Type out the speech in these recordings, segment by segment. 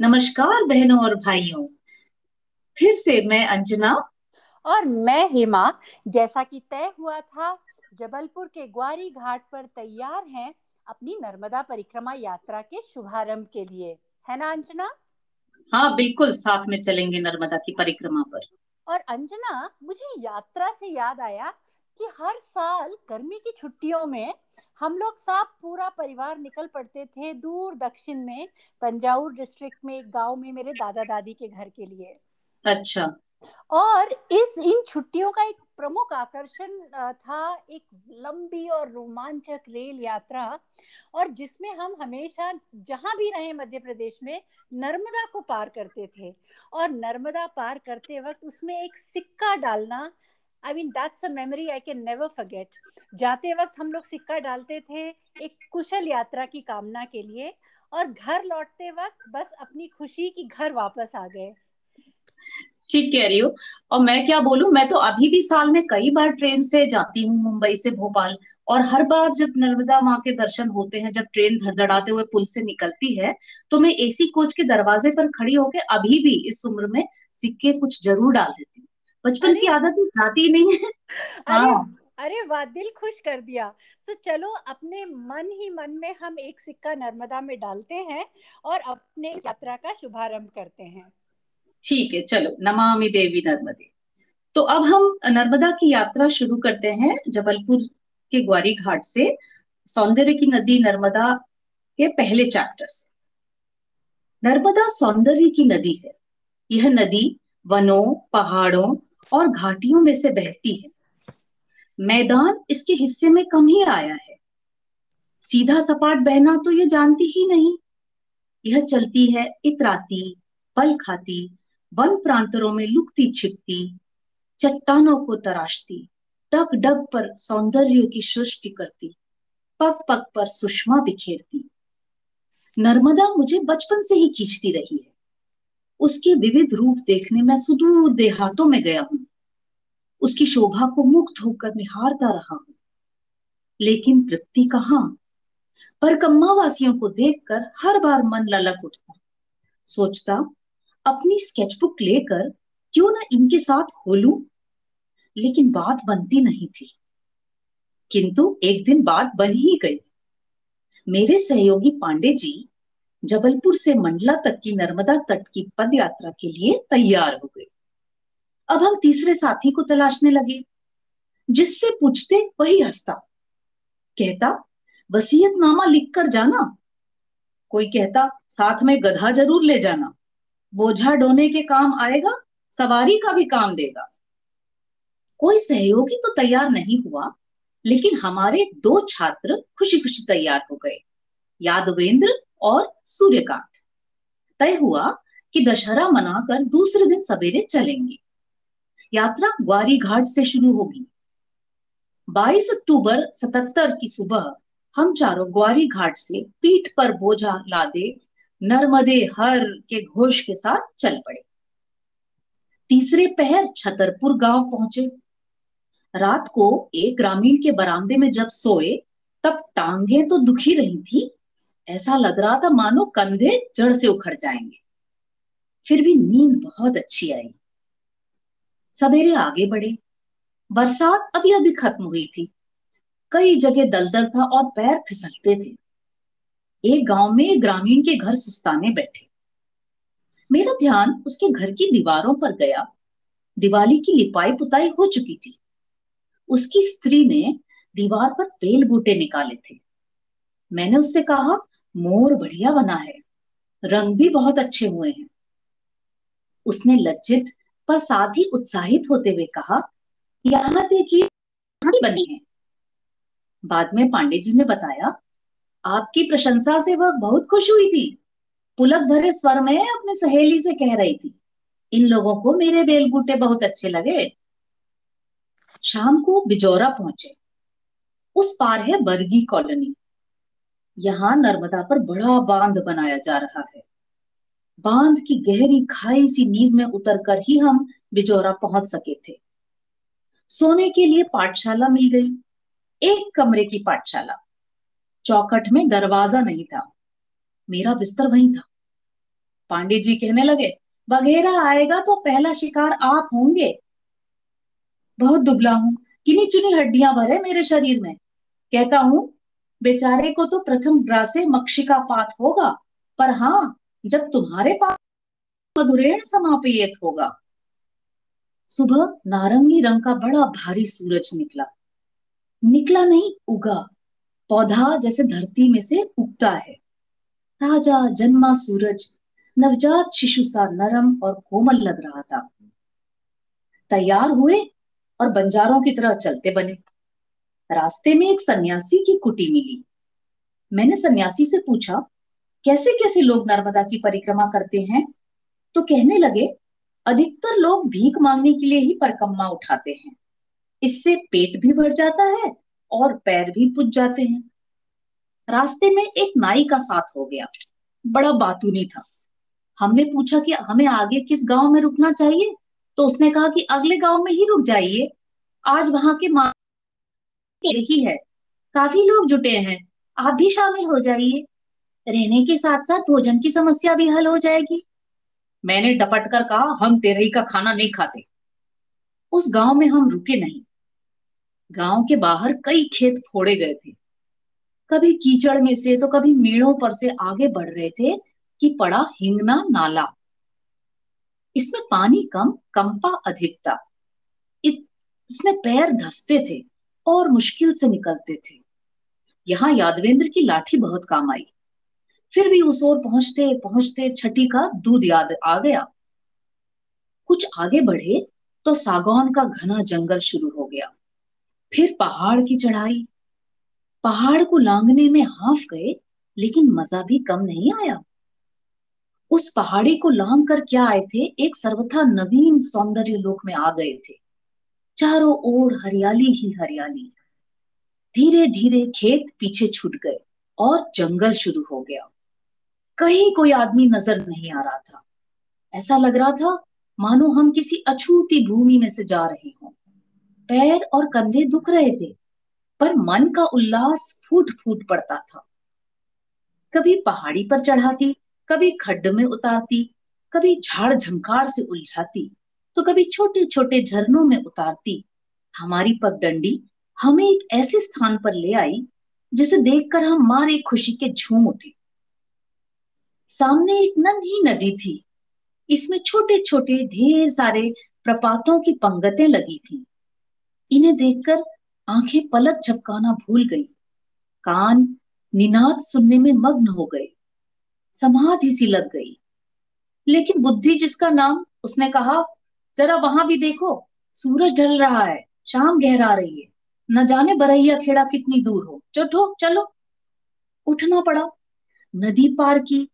नमस्कार बहनों और भाइयों। फिर से मैं अंजना। और मैं हेमा जैसा कि तय हुआ था जबलपुर के ग्वारी घाट पर तैयार हैं अपनी नर्मदा परिक्रमा यात्रा के शुभारंभ के लिए। है ना अंजना? हाँ बिल्कुल साथ में चलेंगे नर्मदा की परिक्रमा पर। और अंजना मुझे यात्रा से याद आया कि हर साल गर्मी की छुट्टियों में हम लोग सब पूरा परिवार निकल पड़ते थे दूर दक्षिण में तंजावुर डिस्ट्रिक्ट में एक गाँव में मेरे दादा दादी के घर के लिए। अच्छा। और इस इन छुट्टियों का एक प्रमुख आकर्षण था एक लंबी और रोमांचक रेल यात्रा और जिसमें हम हमेशा जहाँ भी रहे मध्य प्रदेश में नर्मदा को पार करते थे। और नर्मदा पार करते वक्त उसमें एक सिक्का डालना I mean that's a memory I can never forget जाते वक्त हम लोग सिक्का डालते थे एक कुशल यात्रा की कामना के लिए और घर लौटते वक्त बस अपनी खुशी की घर वापस आ गए। ठीक कह रही हो। और मैं क्या बोलूँ? मैं तो अभी भी साल में कई बार ट्रेन से जाती हूँ, मुंबई से भोपाल, और हर बार जब नर्मदा माँ के दर्शन होते हैं, जब ट्रेन धड़धड़ाते हुए पुल से निकलती है तो मैं एसी कोच के दरवाजे पर खड़ी होकर अभी भी इस उम्र में सिक्के कुछ ज़रूर डाल देती हूँ। बचपन की आदत जाती नहीं है। हाँ। अरे वाह दिल खुश कर दिया। तो चलो अपने मन ही मन में हम एक सिक्का नर्मदा में डालते हैं और अपने यात्रा का शुभारंभ करते हैं। ठीक है चलो नमामि देवी नर्मदे। तो अब हम नर्मदा की यात्रा शुरू करते हैं जबलपुर के ग्वारी घाट से सौंदर्य की नदी नर्मदा के पहले चैप्टर से। नर्मदा सौंदर्य की नदी है। यह नदी वनों पहाड़ों और घाटियों में से बहती है। मैदान इसके हिस्से में कम ही आया है। सीधा सपाट बहना तो यह जानती ही नहीं। यह चलती है, इतराती पल खाती, वन प्रांतरों में लुकती, छिपती, चट्टानों को तराशती टक डग पर सौंदर्य की सृष्टि करती, पग पग पर सुषमा बिखेरती। नर्मदा मुझे बचपन से ही खींचती रही है। उसके विविध रूप देखने में सुदूर देहातों में गया हूँ। उसकी शोभा को मुक्त होकर निहारता रहा हूँ। लेकिन तृप्ति कहाँ? पर कम्मा वासियों को देखकर हर बार मन ललक उठता। सोचता, अपनी स्केचबुक लेकर क्यों ना इनके साथ खोलू? लेकिन बात बनती नहीं थी। किंतु एक दिन बात बन ही गई। मेरे सहयोगी पांडे जी जबलपुर से मंडला तक की नर्मदा तट की पद यात्रा के लिए तैयार हो गए। अब हम तीसरे साथी को तलाशने लगे, जिससे पूछते वही हंसता। कहता, वसीयतनामा लिख कर जाना? कोई कहता, साथ में गधा ज़रूर ले जाना। बोझा ढोने के काम आएगा, सवारी का भी काम देगा। कोई सहयोगी तो तैयार नहीं हुआ, लेकिन हमारे दो छात्र खुशी खुशी तैयार हो गए। यादवेंद्र और सूर्यकांत। तय हुआ कि दशहरा मनाकर दूसरे दिन सवेरे चलेंगे। यात्रा ग्वारी घाट से शुरू होगी। 22 अक्टूबर 77 की सुबह हम चारों ग्वारी घाट से पीठ पर बोझा लादे नर्मदे हर के घोष के साथ चल पड़े। तीसरे पहर छतरपुर गाँव पहुँचे। रात को एक ग्रामीण के बरामदे में जब सोए, तब टांगे तो दुखी रही थी ऐसा लग रहा था मानो कंधे जड़ से उखड़ जाएँगे। फिर भी नींद बहुत अच्छी आई। सवेरे आगे बढ़े। बरसात अभी अभी खत्म हुई थी। कई जगह दलदल था और पैर फिसलते थे। एक गाँव में ग्रामीण के घर सुस्ताने बैठे। मेरा ध्यान उसके घर की दीवारों पर गया। दिवाली की लिपाई पुताई हो चुकी थी। उसकी स्त्री ने दीवार पर बेल बूटे निकाले थे। मैंने उससे कहा मोर बढ़िया बना है। रंग भी बहुत अच्छे हुए हैं। उसने लज्जित पर साथ ही उत्साहित होते हुए कहा, यहाँ देखिए बनी है। बाद में पांडे जी ने बताया, आपकी प्रशंसा से वह बहुत खुश हुई थी। पुलक भरे स्वर में अपने सहेली से कह रही थी, इन लोगों को मेरे बेलबूटे बहुत अच्छे लगे। शाम को बिजौरा पहुँचे। उस पार है बर्गी कॉलोनी। यहाँ नर्मदा पर बड़ा बाँध बनाया जा रहा है। बाँध की गहरी खाई सी नींद में उतरकर ही हम बिजोरा पहुँच सके थे। सोने के लिए पाठशाला मिल गई। एक कमरे की पाठशाला। चौखट में दरवाज़ा नहीं था। मेरा बिस्तर वहीं था। पांडे जी कहने लगे, बघेरा आएगा तो पहला शिकार आप होंगे। बहुत दुबला हूँ। किनी चुनी हड्डियाँ भरे मेरे शरीर में। कहता हूँ बेचारे को तो प्रथम ग्रासे मक्षी का पात होगा, पर हाँ जब तुम्हारे पास मधुरेण समापियत होगा। सुबह नारंगी रंग का बड़ा भारी सूरज निकला। निकला नहीं, उगा। पौधा जैसे धरती में से उगता है। ताज़ा जन्मा सूरज, नवजात शिशु सा नरम और कोमल लग रहा था। तैयार हुए और बंजारों की तरह चलते बने। रास्ते में एक सन्यासी की कुटी मिली। मैंने सन्यासी से पूछा, कैसे कैसे लोग नर्मदा की परिक्रमा करते हैं? तो कहने लगे, अधिकतर लोग भीख मांगने के लिए ही परिक्रमा उठाते हैं। इससे पेट भी भर जाता है और पैर भी पुज जाते हैं। रास्ते में एक नाई का साथ हो गया। बड़ा बातूनी था। हमने पूछा कि, हमें आगे किस गाँव में रुकना चाहिए? तो उसने कहा कि, अगले गाँव में ही रुक जाइए। आज वहाँ के माँ ही है। काफ़ी लोग जुटे हैं। आप भी शामिल हो जाइए। रहने के साथ साथ भोजन की समस्या भी हल हो जाएगी। मैंने डपट कर कहा, हम तेरही का खाना नहीं खाते। उस गाँव में हम रुके नहीं। गाँव के बाहर कई खेत फोड़े गए थे। कभी कीचड़ में से तो कभी मेड़ों पर से आगे बढ़ रहे थे कि पड़ा हिंगना नाला। इसमें पानी कम, कंपा अधिक था। इसमें पैर धसते थे। और मुश्किल से निकलते थे। यहाँ यादवेंद्र की लाठी बहुत काम आई। फिर भी उस ओर पहुँचते पहुँचते छठी का दूध याद आ गया। कुछ आगे बढ़े तो सागौन का घना जंगल शुरू हो गया। फिर पहाड़ की चढ़ाई। पहाड़ को लांगने में हाफ़ गए, लेकिन मज़ा भी कम नहीं आया। उस पहाड़ी को लांग कर क्या आए थे? एक सर्वथा नवीन सौंदर्य लोक में आ गए थे। चारों ओर हरियाली ही हरियाली। धीरे धीरे खेत पीछे छूट गए और जंगल शुरू हो गया। कहीं कोई आदमी नज़र नहीं आ रहा था। ऐसा लग रहा था, मानो हम किसी अछूती भूमि में से जा रहे हों। पैर और कंधे दुख रहे थे, पर मन का उल्लास फूट फूट पड़ता था। कभी पहाड़ी पर चढ़ाती, कभी खड्ड में उतारती, कभी झाड़ झंकार से उलझाती। तो कभी छोटे छोटे झरनों में उतारती, हमारी पगडंडी हमें एक ऐसे स्थान पर ले आई, जिसे देखकर हम मारे खुशी के झूम उठे। सामने एक नन्ही नदी थी, इसमें छोटे छोटे ढेर सारे प्रपातों की पंगतें लगी थी। इन्हें देखकर आँखें पलक झपकाना भूल गई, कान निनाद सुनने में मग्न हो गए, समाधि सी लग गई। लेकिन बुद्धि जिसका नाम उसने कहा जरा वहाँ भी देखो, सूरज ढल रहा है, शाम गहरा रही है। न जाने बरैया खेड़ा कितनी दूर हो। चलो चलो। उठना पड़ा। नदी पार की,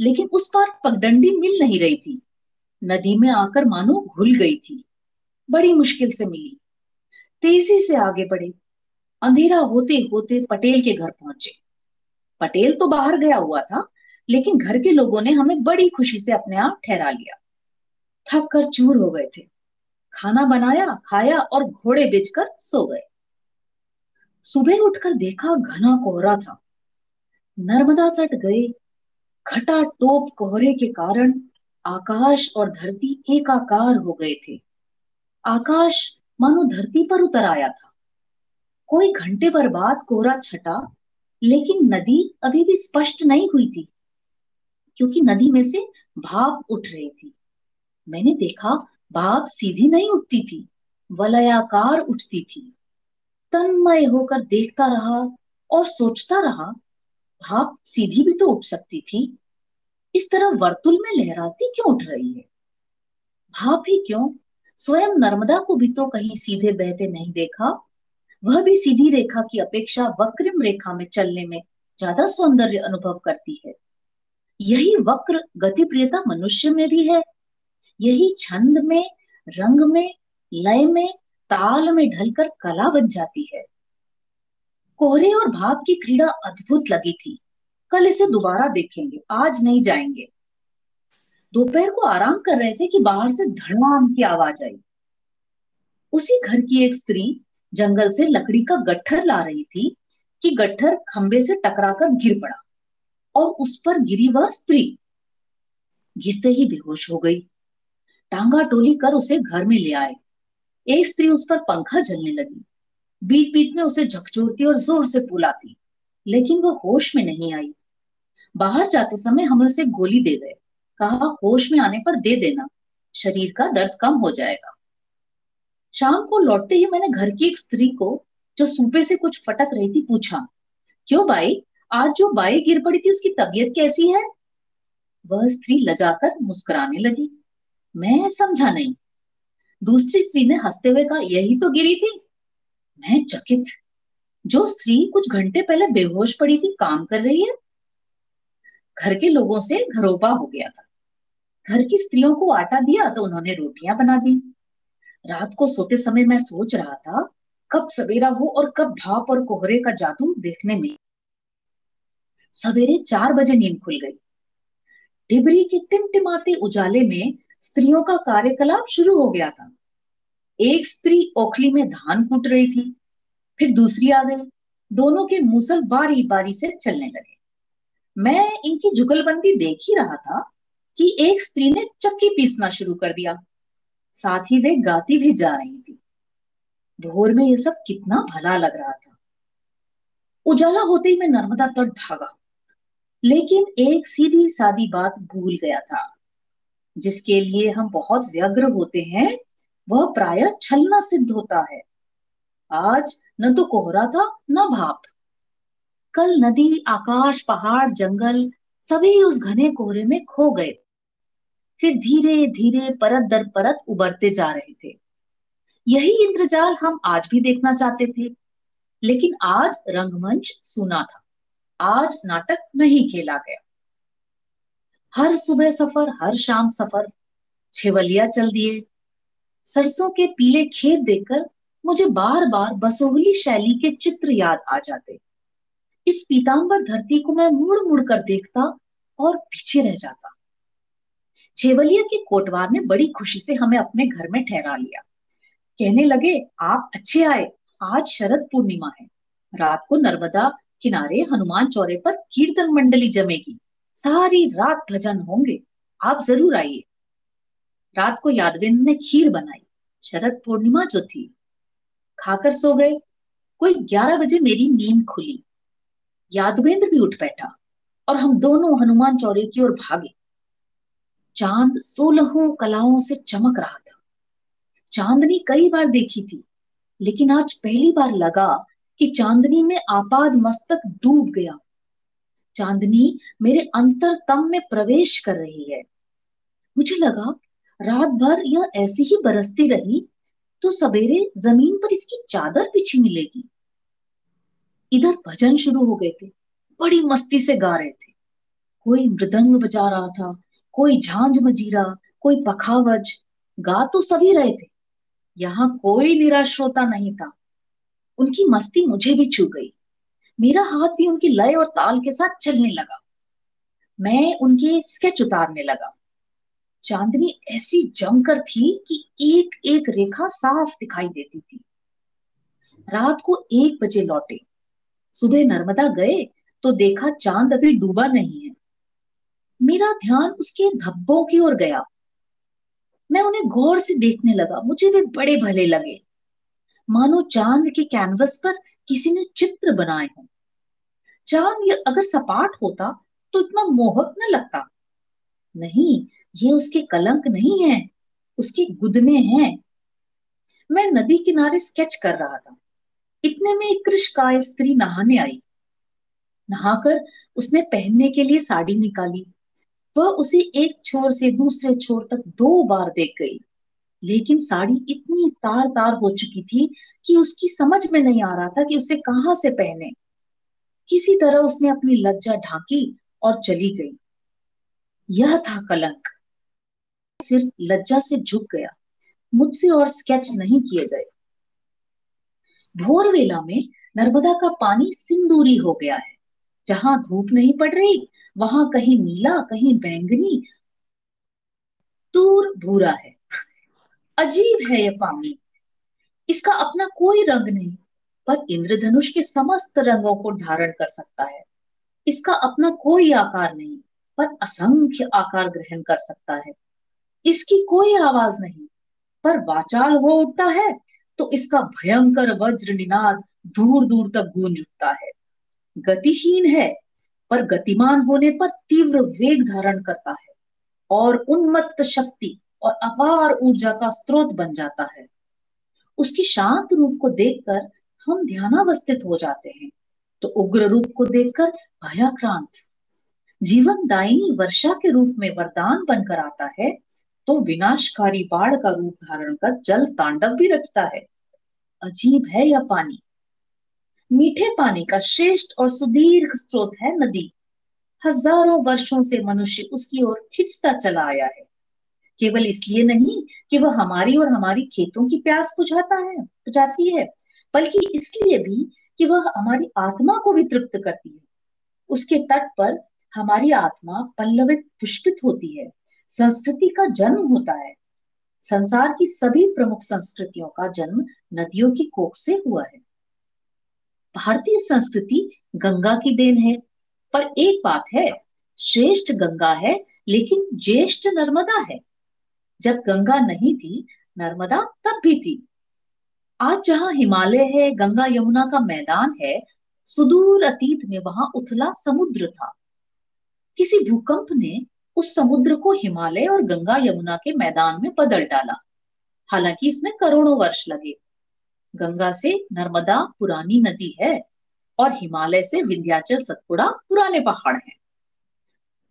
लेकिन उस पार पगडंडी मिल नहीं रही थी। नदी में आकर मानो घुल गई थी। बड़ी मुश्किल से मिली। तेज़ी से आगे बढ़े। अंधेरा होते होते पटेल के घर पहुँचे। पटेल तो बाहर गया हुआ था, लेकिन घर के लोगों ने हमें बड़ी खुशी से अपने आप ठहरा लिया। थक कर चूर हो गए थे। खाना बनाया, खाया और घोड़े बेचकर सो गए। सुबह उठकर देखा घना कोहरा था। नर्मदा तट गए। खटा टोप कोहरे के कारण आकाश और धरती एकाकार हो गए थे। आकाश मानो धरती पर उतर आया था। कोई घंटे पर बाद कोहरा छटा, लेकिन नदी अभी भी स्पष्ट नहीं हुई थी, क्योंकि नदी में से भाप उठ रही थी। मैंने देखा भाप सीधी नहीं उठती थी, वलयाकार उठती थी। तन्मय होकर देखता रहा और सोचता रहा भाप सीधी भी तो उठ सकती थी। इस तरह वर्तुल में लहराती क्यों उठ रही है? भाप ही क्यों? स्वयं नर्मदा को भी तो कहीं सीधे बहते नहीं देखा। वह भी सीधी रेखा की अपेक्षा वक्रिम रेखा में चलने में ज़्यादा सौंदर्य अनुभव करती है। यही वक्र गति प्रियता मनुष्य में भी है यही छंद में, रंग में, लय में, ताल में ढलकर कला बन जाती है। कोहरे और भाप की क्रीड़ा अद्भुत लगी थी। कल इसे दोबारा देखेंगे, आज नहीं जाएँगे। दोपहर को आराम कर रहे थे कि बाहर से धड़ाम की आवाज़ आई। उसी घर की एक स्त्री जंगल से लकड़ी का गट्ठर ला रही थी कि गट्ठर खंबे से टकराकर गिर पड़ा और उस पर गिरी वह स्त्री। गिरते ही बेहोश हो गई। टांगा टोली कर उसे घर में ले आए। एक स्त्री उस पर पंखा जलने लगी। बीट बीट में उसे झकझोरती और ज़ोर से पुलाती लेकिन वो होश में नहीं आई। बाहर जाते समय हमें उसे गोली दे गए। कहा, होश में आने पर दे देना, शरीर का दर्द कम हो जाएगा। शाम को लौटते ही मैंने घर की एक स्त्री को, जो सूपे से कुछ फटक रही थी, पूछा, क्यों भाई आज जो बाई गिर पड़ी थी, उसकी तबीयत कैसी है? वह स्त्री लजाकर मुस्कुराने लगी। मैं समझा नहीं। दूसरी स्त्री ने हँसते हुए कहा, यही तो गिरी थी। मैं चकित। जो स्त्री कुछ घंटे पहले बेहोश पड़ी थी, काम कर रही है। घर के लोगों से घरोबा हो गया था। घर की स्त्रियों को आटा दिया तो उन्होंने रोटियाँ बना दी। रात को सोते समय मैं सोच रहा था, कब सवेरा हो और कब भाप और कोहरे का जादू देखने में। सवेरे चार बजे नींद खुल गई। डिबरी के टिमटिमाते उजाले में स्त्रियों का कार्यकलाप शुरू हो गया था। एक स्त्री ओखली में धान कूट रही थी, फिर दूसरी आ गई। दोनों के मूसल बारी बारी से चलने लगे। मैं इनकी जुगलबंदी देख ही रहा था कि एक स्त्री ने चक्की पीसना शुरू कर दिया। साथ ही वे गाती भी जा रही थी। भोर में यह सब कितना भला लग रहा था। उजाला होते ही मैं नर्मदा तट भागा। लेकिन एक सीधी सादी बात भूल गया था। जिसके लिए हम बहुत व्यग्र होते हैं, वह प्राय छलना सिद्ध होता है। आज न तो कोहरा था, न भाप। कल नदी, आकाश, पहाड़, जंगल, सभी उस घने कोहरे में खो गए। फिर धीरे धीरे परत दर परत उबरते जा रहे थे। यही इंद्रजाल हम आज भी देखना चाहते थे। लेकिन आज रंगमंच सुना था। आज नाटक नहीं खेला गया। हर सुबह सफ़र, हर शाम सफ़र, छेवलिया चल दिए। सरसों के पीले खेत देखकर मुझे बार बार बसोहली शैली के चित्र याद आ जाते। इस पीताम्बर धरती को मैं मुड़ मुड़ कर देखता और पीछे रह जाता। छेवलिया के कोटवार ने बड़ी खुशी से हमें अपने घर में ठहरा लिया। कहने लगे, आप अच्छे आए। आज शरद पूर्णिमा है। रात को नर्मदा किनारे हनुमान चौरे पर कीर्तन मंडली जमेगी। सारी रात भजन होंगे। आप ज़रूर आइए। रात को यादवेंद्र ने खीर बनाई। शरद पूर्णिमा जो थी। खाकर सो गए। कोई ग्यारह बजे मेरी नींद खुली। यादवेंद्र भी उठ बैठा और हम दोनों हनुमान चौरे की ओर भागे। चाँद सोलहों कलाओं से चमक रहा था। चांदनी कई बार देखी थी, लेकिन आज पहली बार लगा कि चांदनी में आपाद मस्तक डूब गया। चांदनी मेरे अंतरतम में प्रवेश कर रही है। मुझे लगा, रात भर यह ऐसी ही बरसती रही तो सवेरे ज़मीन पर इसकी चादर बिछी मिलेगी। इधर भजन शुरू हो गए थे, बड़ी मस्ती से गा रहे थे। कोई मृदंग बजा रहा था, कोई झांझ मजीरा कोई पखावज, गा तो सभी रहे थे। यहाँ कोई निराश श्रोता नहीं था। उनकी मस्ती मुझे भी छू गई। मेरा हाथ भी उनकी लय और ताल के साथ चलने लगा। मैं उनके स्केच उतारने लगा। चांदनी ऐसी जमकर थी कि एक एक रेखा साफ़ दिखाई देती थी। रात को एक बजे लौटे। सुबह नर्मदा गए तो देखा चाँद अभी डूबा नहीं है। मेरा ध्यान उसके धब्बों की ओर गया। मैं उन्हें गौर से देखने लगा। मुझे वे बड़े भले लगे। मानो चाँद के कैनवस पर किसी ने चित्र बनाए हों। चाँद ये अगर सपाट होता तो इतना मोहक न लगता। नहीं, ये उसके कलंक नहीं है, उसके गुदमे हैं। मैं नदी किनारे स्केच कर रहा था। इतने में एक कृष्ण स्त्री नहाने आई। नहाकर उसने पहनने के लिए साड़ी निकाली। वह उसे एक छोर से दूसरे छोर तक दो बार देख गई। लेकिन साड़ी इतनी तार तार हो चुकी थी कि उसकी समझ में नहीं आ रहा था कि उसे कहाँ से पहने। किसी तरह उसने अपनी लज्जा ढाकी और चली गई। यह था कलंक। सिर लज्जा से झुक गया। मुझसे और स्केच नहीं किए गए। भोर वेला में नर्मदा का पानी सिंदूरी हो गया है। जहाँ धूप नहीं पड़ रही, वहाँ कहीं नीला, कहीं बैंगनी, दूर भूरा है। अजीब है यह पानी। इसका अपना कोई रंग नहीं, पर इंद्रधनुष के समस्त रंगों को धारण कर सकता है। इसका अपना कोई आकार नहीं, पर असंख्य आकार ग्रहण कर सकता है। इसकी कोई आवाज़ नहीं, पर वाचाल हो उठता है तो इसका भयंकर वज्र निनाद दूर दूर तक गूंज उठता है। गतिहीन है, पर गतिमान होने पर तीव्र वेग धारण करता है, और उन्मत्त शक्ति और अपार ऊर्जा का स्रोत बन जाता है। उसकी शांत रूप को देखकर हम ध्यानावस्थित हो जाते हैं। तो उग्र रूप को देखकर भयाक्रांत। जीवन दायिनी वर्षा के रूप में वरदान बनकर आता है तो विनाशकारी बाढ़ का रूप धारण कर जल तांडव भी रचता है। अजीब है यह पानी। मीठे पानी का श्रेष्ठ और सुदीर्घ स्रोत है नदी। हज़ारों वर्षों से मनुष्य उसकी ओर खिंचता चला आया है। केवल इसलिए नहीं कि वह हमारी और हमारी खेतों की प्यास बुझाता है, बुझाती है, बल्कि इसलिए भी कि वह हमारी आत्मा को भी तृप्त करती है। उसके तट पर हमारी आत्मा पल्लवित, पुष्पित होती है। संस्कृति का जन्म होता है। संसार की सभी प्रमुख संस्कृतियों का जन्म नदियों की कोख से हुआ है। भारतीय संस्कृति गंगा की देन है। पर एक बात है, श्रेष्ठ गंगा है, लेकिन ज्येष्ठ नर्मदा है। जब गंगा नहीं थी, नर्मदा तब भी थी। आज जहाँ हिमालय है, गंगा यमुना का मैदान है, सुदूर अतीत में वहाँ उथला समुद्र था। किसी भूकंप ने उस समुद्र को हिमालय और गंगा यमुना के मैदान में बदल डाला। हालाँकि इसमें करोड़ों वर्ष लगे। गंगा से नर्मदा पुरानी नदी है और हिमालय से विंध्याचल सतपुड़ा पुराने पहाड़ हैं।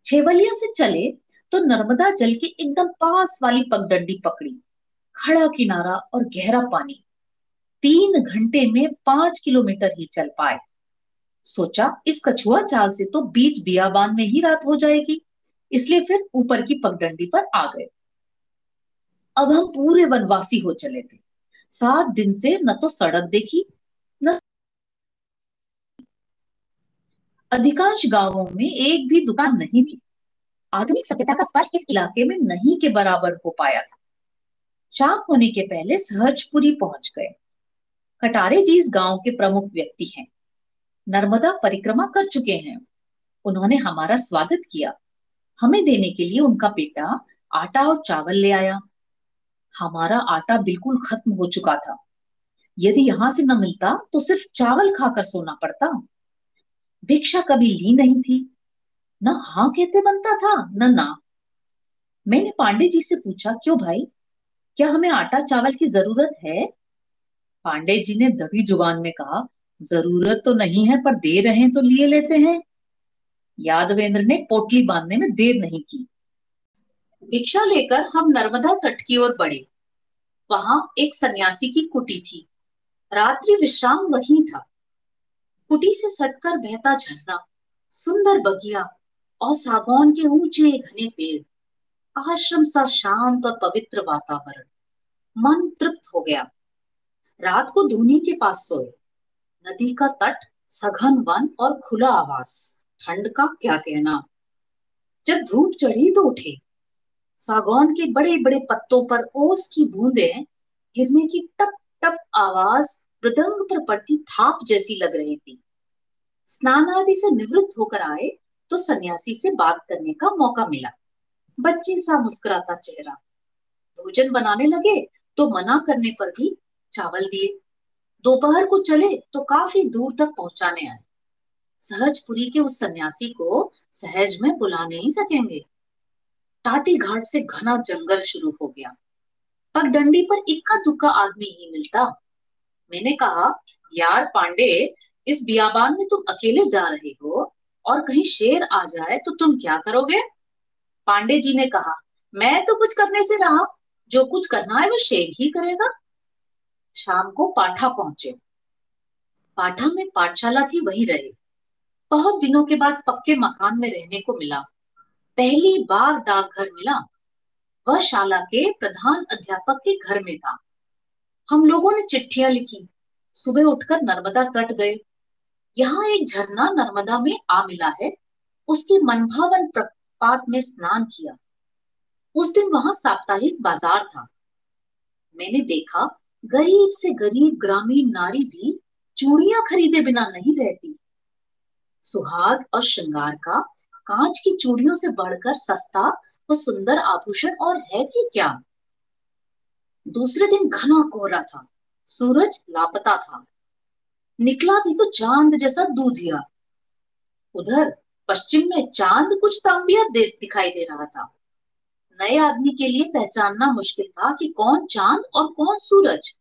छेवलिया से चले तो नर्मदा जल के एकदम पास वाली पगडंडी पकड़ी, खड़ा किनारा और गहरा पानी। तीन घंटे में पाँच किलोमीटर ही चल पाए। सोचा, इस कछुआ चाल से तो बीच बियाबान में ही रात हो जाएगी, इसलिए फिर ऊपर की पगडंडी पर आ गए। अब हम पूरे वनवासी हो चले थे। सात दिन से न तो सड़क देखी, न अधिकांश गाँवों में एक भी दुकान नहीं थी। आधुनिक सभ्यता का स्पर्श इस इलाके में नहीं के बराबर हो पाया था। शाम होने के पहले सहजपुरी पहुँच गए। कटारे जी इस गाँव के प्रमुख व्यक्ति हैं। नर्मदा परिक्रमा कर चुके हैं। उन्होंने हमारा स्वागत किया। हमें देने के लिए उनका बेटा आटा और चावल ले आया। हमारा आटा बिल्कुल खत्म हो चुका था। यदि यहाँ से न मिलता तो सिर्फ़ चावल खाकर सोना पड़ता। भिक्षा कभी ली नहीं थी। न हाँ कहते बनता था, न ना। मैंने पांडे जी से पूछा, क्यों भाई? क्या हमें आटा चावल की ज़रूरत है? पांडे जी ने दबी ज़ुबान में कहा, ज़रूरत तो नहीं है, पर दे रहे हैं तो लिए लेते हैं। यादवेंद्र ने पोटली बांधने में देर नहीं की। भिक्षा लेकर हम नर्मदा तट की ओर बढ़े। वहाँ एक सन्यासी की कुटी थी। रात्रि विश्राम वही था। कुटी से सटकर बहता झरना, सुंदर बगिया और सागौन के ऊँचे घने पेड़। आश्रम सा शांत और पवित्र वातावरण। मन तृप्त हो गया। रात को धुनी के पास सोए। नदी का तट, सघन वन और खुला आवास। ठंड का क्या कहना? जब धूप चढ़ी तो उठे। सागौन के बड़े बड़े पत्तों पर ओस की बूंदे गिरने की टप टप आवाज़ मृदंग पर पड़ती थाप जैसी लग रही थी। स्नान आदि से निवृत्त होकर आए तो सन्यासी से बात करने का मौका मिला। बच्चे सा मुस्कुराता चेहरा। भोजन बनाने लगे तो मना करने पर भी चावल दिए। दोपहर को चले तो काफ़ी दूर तक पहुँचाने आए। सहजपुरी के उस सन्यासी को सहज में बुला नहीं सकेंगे। टाटी घाट से घना जंगल शुरू हो गया। पगडंडी पर इक्का दुक्का आदमी ही मिलता। मैंने कहा, यार पांडे, इस बियाबान में तुम अकेले जा रहे हो? और कहीं शेर आ जाए तो तुम क्या करोगे? पांडे जी ने कहा, मैं तो कुछ करने से रहा, जो कुछ करना है वो शेर ही करेगा। शाम को पाठा पहुँचे। पाठा में पाठशाला थी, वही रहे। बहुत दिनों के बाद पक्के मकान में रहने को मिला। पहली बार डाकघर मिला। वह शाला के प्रधान अध्यापक के घर में था। हम लोगों ने चिट्ठियाँ लिखी। सुबह उठकर नर्मदा तट गए। यहाँ एक झरना नर्मदा में आ मिला है। उसके मनभावन प्रपात में स्नान किया। उस दिन वहाँ साप्ताहिक बाज़ार था। मैंने देखा, गरीब से गरीब ग्रामीण नारी भी चूड़ियाँ खरीदे बिना नहीं रहती। सुहाग और श्रृंगार का कांच की चूड़ियों से बढ़कर सस्ता व सुंदर आभूषण और है भी क्या? दूसरे दिन घना कोहरा था। सूरज लापता था। निकला भी तो चाँद जैसा दूधिया। उधर पश्चिम में चाँद कुछ तांबिया दिखाई दे रहा था। नए आदमी के लिए पहचानना मुश्किल था कि कौन चाँद और कौन सूरज।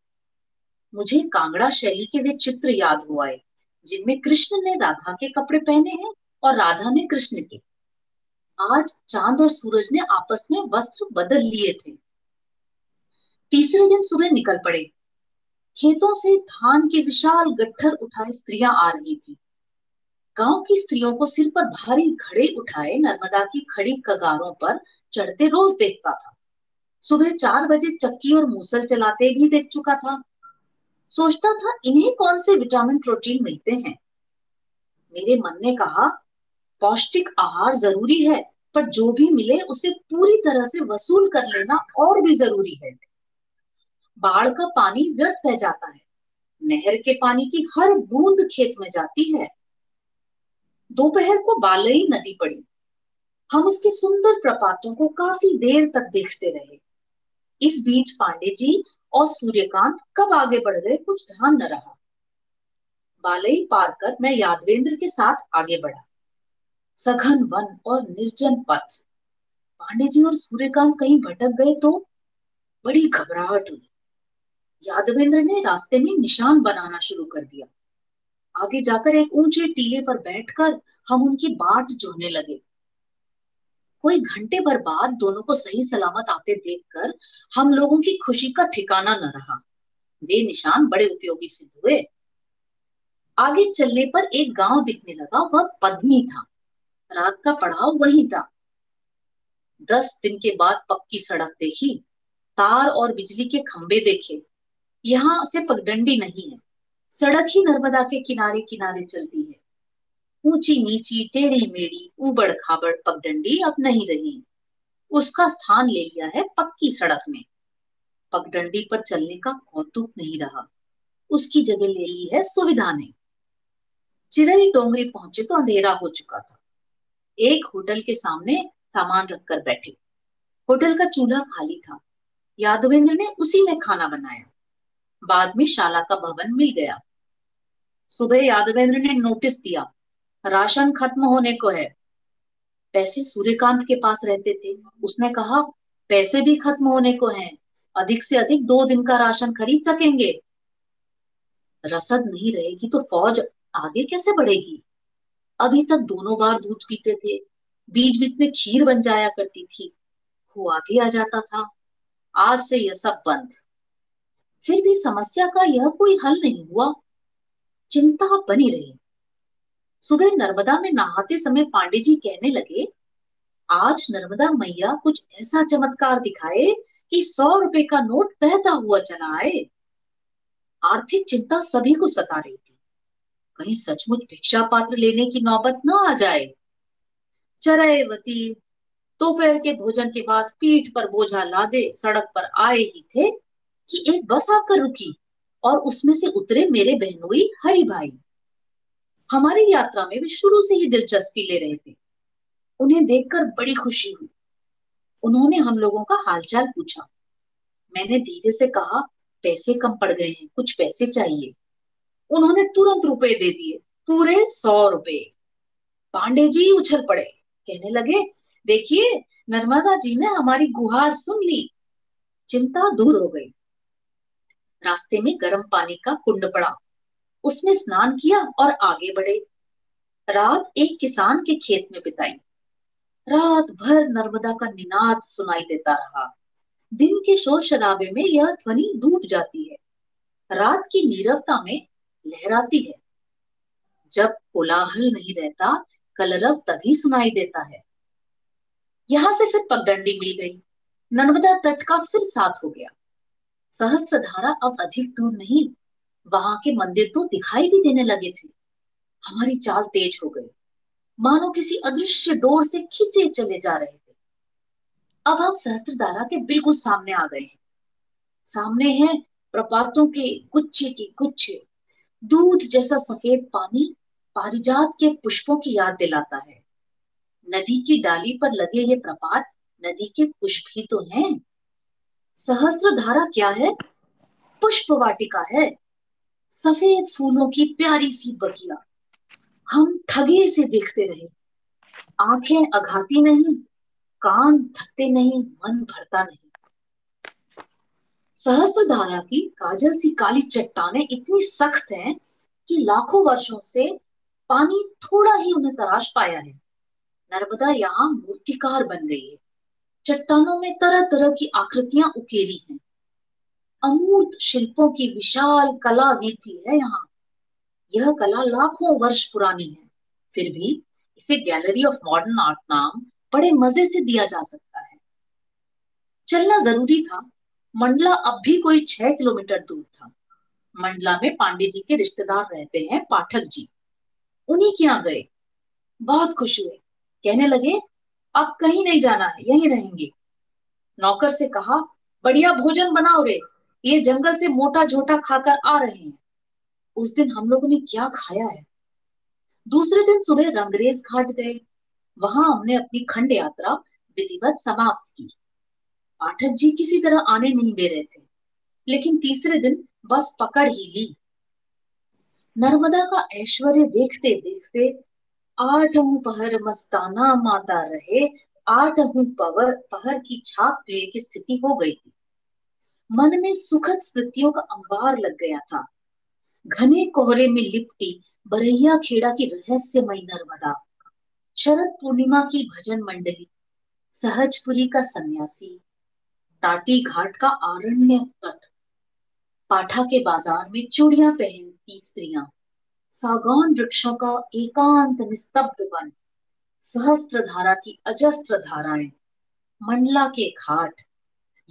मुझे कांगड़ा शैली के वे चित्र याद हो आए, जिनमें कृष्ण ने राधा के कपड़े पहने हैं और राधा ने कृष्ण के। आज चाँद और सूरज ने आपस में वस्त्र बदल लिए थे। तीसरे दिन सुबह निकल पड़े। खेतों से धान के विशाल गट्ठर उठाए स्त्रियाँ आ रही थी। गाँव की स्त्रियों को सिर पर भारी घड़े उठाए नर्मदा की खड़ी कगारों पर चढ़ते रोज देखता था। सुबह चार बजे चक्की और मूसल चलाते भी देख चुका था। सोचता था, इन्हें कौन से विटामिन प्रोटीन मिलते हैं? मेरे मन ने कहा, पौष्टिक आहार ज़रूरी है, पर जो भी मिले उसे पूरी तरह से वसूल कर लेना और भी ज़रूरी है। बाढ़ का पानी व्यर्थ बह जाता है। नहर के पानी की हर बूंद खेत में जाती है। दोपहर को बालई नदी पड़ी। हम उसके सुंदर प्रपातों को काफ़ी देर तक देखते रहे। इस बीच पांडे जी और सूर्यकांत कब आगे बढ़ गए कुछ ध्यान न रहा। बालई पार कर मैं यादवेंद्र के साथ आगे बढ़ा। सघन वन और निर्जन पथ। पांडे जी और सूर्यकांत कहीं भटक गए तो बड़ी घबराहट हुई। यादवेंद्र ने रास्ते में निशान बनाना शुरू कर दिया। आगे जाकर एक ऊँचे टीले पर बैठकर हम उनकी बाट जोहने लगे। कोई घंटे भर बाद दोनों को सही सलामत आते देखकर हम लोगों की खुशी का ठिकाना न रहा। वे निशान बड़े उपयोगी सिद्ध हुए। आगे चलने पर एक गाँव दिखने लगा, वह पद्मी था। रात का पड़ाव वही था। दस दिन के बाद पक्की सड़क देखी, तार और बिजली के खंबे देखे। यहाँ से पगडंडी नहीं है। सड़क ही नर्मदा के किनारे किनारे चलती है। ऊँची नीची टेढ़ी मेढ़ी उबड़ खाबड़ पगडंडी अब नहीं रही। उसका स्थान ले लिया है पक्की सड़क में। पगडंडी पर चलने का कौतुक नहीं रहा। उसकी जगह ले ली है सुविधा ने। चिरई डोंगरी पहुँचे तो अंधेरा हो चुका था। एक होटल के सामने सामान रखकर बैठे। होटल का चूल्हा खाली था। यादवेंद्र ने उसी में खाना बनाया। बाद में शाला का भवन मिल गया। सुबह यादवेंद्र ने नोटिस दिया, राशन खत्म होने को है। पैसे सूर्यकांत के पास रहते थे। उसने कहा, पैसे भी खत्म होने को हैं। अधिक से अधिक दो दिन का राशन खरीद सकेंगे। रसद नहीं रहेगी तो फौज आगे कैसे बढ़ेगी? अभी तक दोनों बार दूध पीते थे। बीच बीच में खीर बन जाया करती थी। हुआ भी आ जाता था। आज से यह सब बंद। फिर भी समस्या का यह कोई हल नहीं हुआ। चिंता बनी रही। सुबह नर्मदा में नहाते समय पांडे जी कहने लगे, आज नर्मदा मैया कुछ ऐसा चमत्कार दिखाए कि सौ रुपए का नोट बहता हुआ चला आए। आर्थिक चिंता सभी को सता रही थी। कहीं सचमुच भिक्षा पात्र लेने की नौबत न आ जाए। चरयवती दोपहर तो के भोजन के बाद पीठ पर बोझा लादे सड़क पर आए ही थे। कि एक बस आकर रुकी और उसमें से उतरे मेरे बहनोई हरि भाई। हमारी यात्रा में वे शुरू से ही दिलचस्पी ले रहे थे। उन्हें देखकर बड़ी खुशी हुई। उन्होंने हम लोगों का हालचाल पूछा। मैंने धीरे से कहा, पैसे कम पड़ गए हैं, कुछ पैसे चाहिए। उन्होंने तुरंत रुपए दे दिए, पूरे सौ रुपए। पांडे जी उछल पड़े, कहने लगे, देखिए, नर्मदा जी ने हमारी गुहार सुन ली। चिंता दूर हो गई। रास्ते में गर्म पानी का कुंड पड़ा। उसने स्नान किया और आगे बढ़े। रात एक किसान के खेत में बिताई। रात भर नर्मदा का निनाद सुनाई देता रहा। दिन के शोर शराबे में यह ध्वनि डूब जाती है। रात की नीरवता में लहराती है। जब कोलाहल नहीं रहता, कलरव तभी सुनाई देता है। यहाँ से फिर पगडंडी मिल गई। नर्मदा तट का फिर साथ हो गया। सहस्त्र धारा अब अधिक दूर नहीं। वहाँ के मंदिर तो दिखाई भी देने लगे थे। हमारी चाल तेज हो गई। मानो किसी अदृश्य डोर से खींचे चले जा रहे थे। अब हम सहस्त्रधारा के बिल्कुल सामने आ गए हैं। सामने है प्रपातों के गुच्छे के गुच्छे। दूध जैसा सफ़ेद पानी पारिजात के पुष्पों की याद दिलाता है। नदी की डाली पर लगे ये प्रपात, नदी के पुष्प ही तो हैं। सहस्त्र धारा क्या है? पुष्प वाटिका है। सफ़ेद फूलों की प्यारी सी बगिया। हम ठगे से देखते रहे। आँखें अघाती नहीं, कान थकते नहीं, मन भरता नहीं। सहस्त्र धारा की काजल सी काली चट्टाने इतनी सख्त हैं कि लाखों वर्षों से पानी थोड़ा ही उन्हें तराश पाया है। नर्मदा यहाँ मूर्तिकार बन गई है। चट्टानों में तरह तरह की आकृतियाँ उकेरी हैं। अमूर्त शिल्पों की विशाल कला वीथी है यहाँ। यह कला लाखों वर्ष पुरानी है। फिर भी इसे गैलरी ऑफ़ मॉडर्न आर्ट नाम बड़े मज़े से दिया जा सकता है। चलना ज़रूरी था। मंडला अब भी कोई छह किलोमीटर दूर था। मंडला में पांडे जी के रिश्तेदार रहते हैं पाठक जी। उन्हीं के यहाँ गए। बहुत खुश हुए। कहने लगे अब कहीं नहीं जाना है, यहीं रहेंगे। नौकर से कहा, बढ़िया भोजन बनाओ रे, ये जंगल से मोटा झोटा खाकर आ रहे हैं। उस दिन हम लोगों ने क्या खाया है? दूसरे दिन सुबह रंगरेज घाट गए। वहाँ हमने अपनी खंड यात्रा विधिवत समाप्त की। पाठक जी किसी तरह आने नहीं दे रहे थे, लेकिन तीसरे दिन बस पकड़ ही ली। नर्मदा का ऐश्वर्य देखते देखते आठों पहर मस्ताना माता रहे आठों पवर पहर की छाप की स्थिति हो गई थी। मन में सुखद स्मृतियों का अंबार लग गया था। घने कोहरे में लिपटी बरैया खेड़ा की रहस्यमयी नर्मदा, शरद पूर्णिमा की भजन मंडली सहजपुरी का सन्यासी टाटी घाट का आरण्य तट, पाठा के बाज़ार में चूड़ियाँ पहनती स्त्रियाँ। सागौन वृक्षों का एकांत निस्तब्ध वन सहस्त्र धारा की अजस्त्र धाराएँ, मंडला के घाट।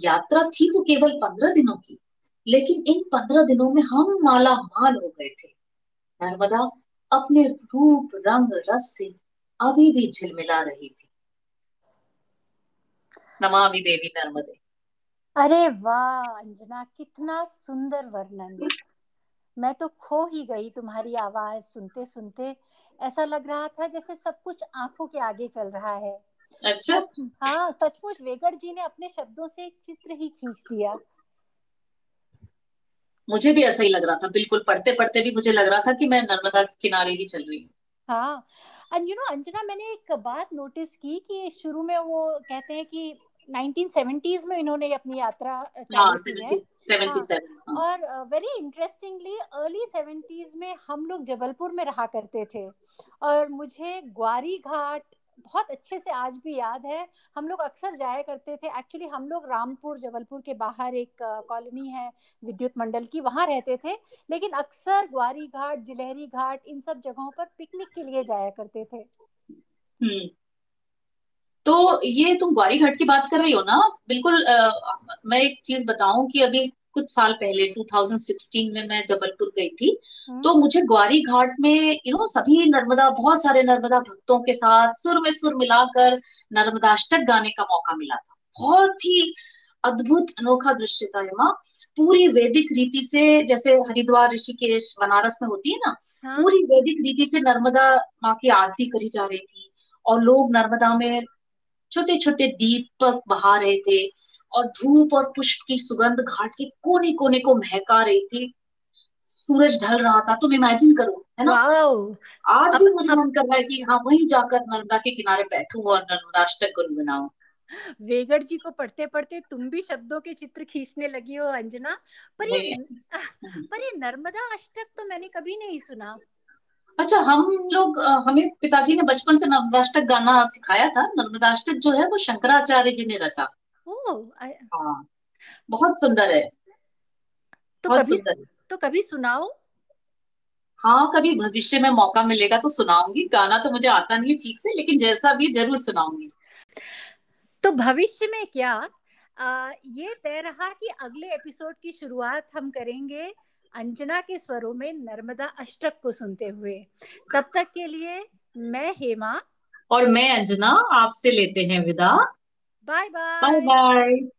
यात्रा थी तो केवल पंद्रह दिनों की, लेकिन इन पंद्रह दिनों में हम माला माल हो गए थे। नर्मदा अपने रूप, रंग, रस से अभी भी झिलमिला रही थी। नमामि देवी नर्मदे। अरे वाह, अंजना, कितना सुंदर वर्णन मैं तो खो ही गई तुम्हारी आवाज़ सुनते सुनते। ऐसा लग रहा था जैसे सब कुछ आँखों के आगे चल रहा है। अच्छा। हाँ सचमुच वेगड़ जी ने अपने शब्दों से एक चित्र ही खींच दिया। मुझे भी ऐसा ही लग रहा था बिल्कुल पढ़ते पढ़ते भी मुझे लग रहा था कि मैं नर्मदा के किनारे ही चल रही हूँ। हाँ एंड यू नो अंजना मैंने एक बात नोटिस की कि शुरू में वो कहते हैं कि 1970s में इन्होंने अपनी यात्रा हाँ, की है। 77, हाँ, हाँ. और वेरी इंटरेस्टिंगली अर्ली 70s में हम लोग जबलपुर में रहा करते थे। और मुझे ग्वारी घाट बहुत अच्छे से आज भी याद है। हम लोग अक्सर जाया करते थे। एक्चुअली हम लोग रामपुर जबलपुर के बाहर एक कॉलोनी है विद्युत मंडल की वहाँ रहते थे। लेकिन अक्सर ग्वारी घाट जिलहरी घाट इन सब जगहों पर पिकनिक के लिए जाया करते थे। हम्म। तो ये तुम ग्वारी घाट की बात कर रही हो ना बिल्कुल आ, मैं एक चीज़ बताऊँ कि अभी कुछ साल पहले 2016 में मैं जबलपुर गई थी हम्म। तो मुझे ग्वारी घाट में यू नो सभी नर्मदा बहुत सारे नर्मदा भक्तों के साथ सुर में सुर मिलाकर नर्मदाष्टक गाने का मौका मिला था बहुत ही अद्भुत अनोखा दृश्य था माँ पूरी वैदिक रीति से जैसे हरिद्वार ऋषिकेश बनारस में होती है ना हाँ। पूरी वैदिक रीति से नर्मदा माँ की आरती करी जा रही थी और लोग नर्मदा में छोटे छोटे दीपक बहा रहे थे और धूप और पुष्प की सुगंध घाट के कोने कोने को महका रही थी। सूरज ढल रहा था तुम इमेजिन करो है ना? आज भी मुझे मन कर रहा है कि हाँ वहीं जाकर नर्मदा के किनारे बैठू और नर्मदाष्टक गुनगुनाऊं। वेगड़ जी को पढ़ते पढ़ते तुम भी शब्दों के चित्र खींचने लगी हो अंजना। पर ये। पर ये नर्मदा अष्टक तो मैंने कभी नहीं सुना। अच्छा हम लोग हमें पिताजी ने बचपन से नर्मदाष्टक गाना सिखाया था। नर्मदाष्टक जो है वो शंकराचार्य जी ने रचा। हाँ बहुत सुंदर है। तो बहुत कभी सुंदर तो कभी सुनाओ। हाँ कभी भविष्य में मौका मिलेगा तो सुनाऊँगी। गाना तो मुझे आता नहीं ठीक से लेकिन जैसा भी ज़रूर सुनाऊँगी। तो भविष्य में क्या? आ, ये तय रहा कि अगले एपिसोड की शुरुआत हम करेंगे। अंजना के स्वरों में नर्मदा अष्टक को सुनते हुए। तब तक के लिए मैं हेमा। और मैं अंजना आपसे लेते हैं विदा। Bye bye. Bye bye.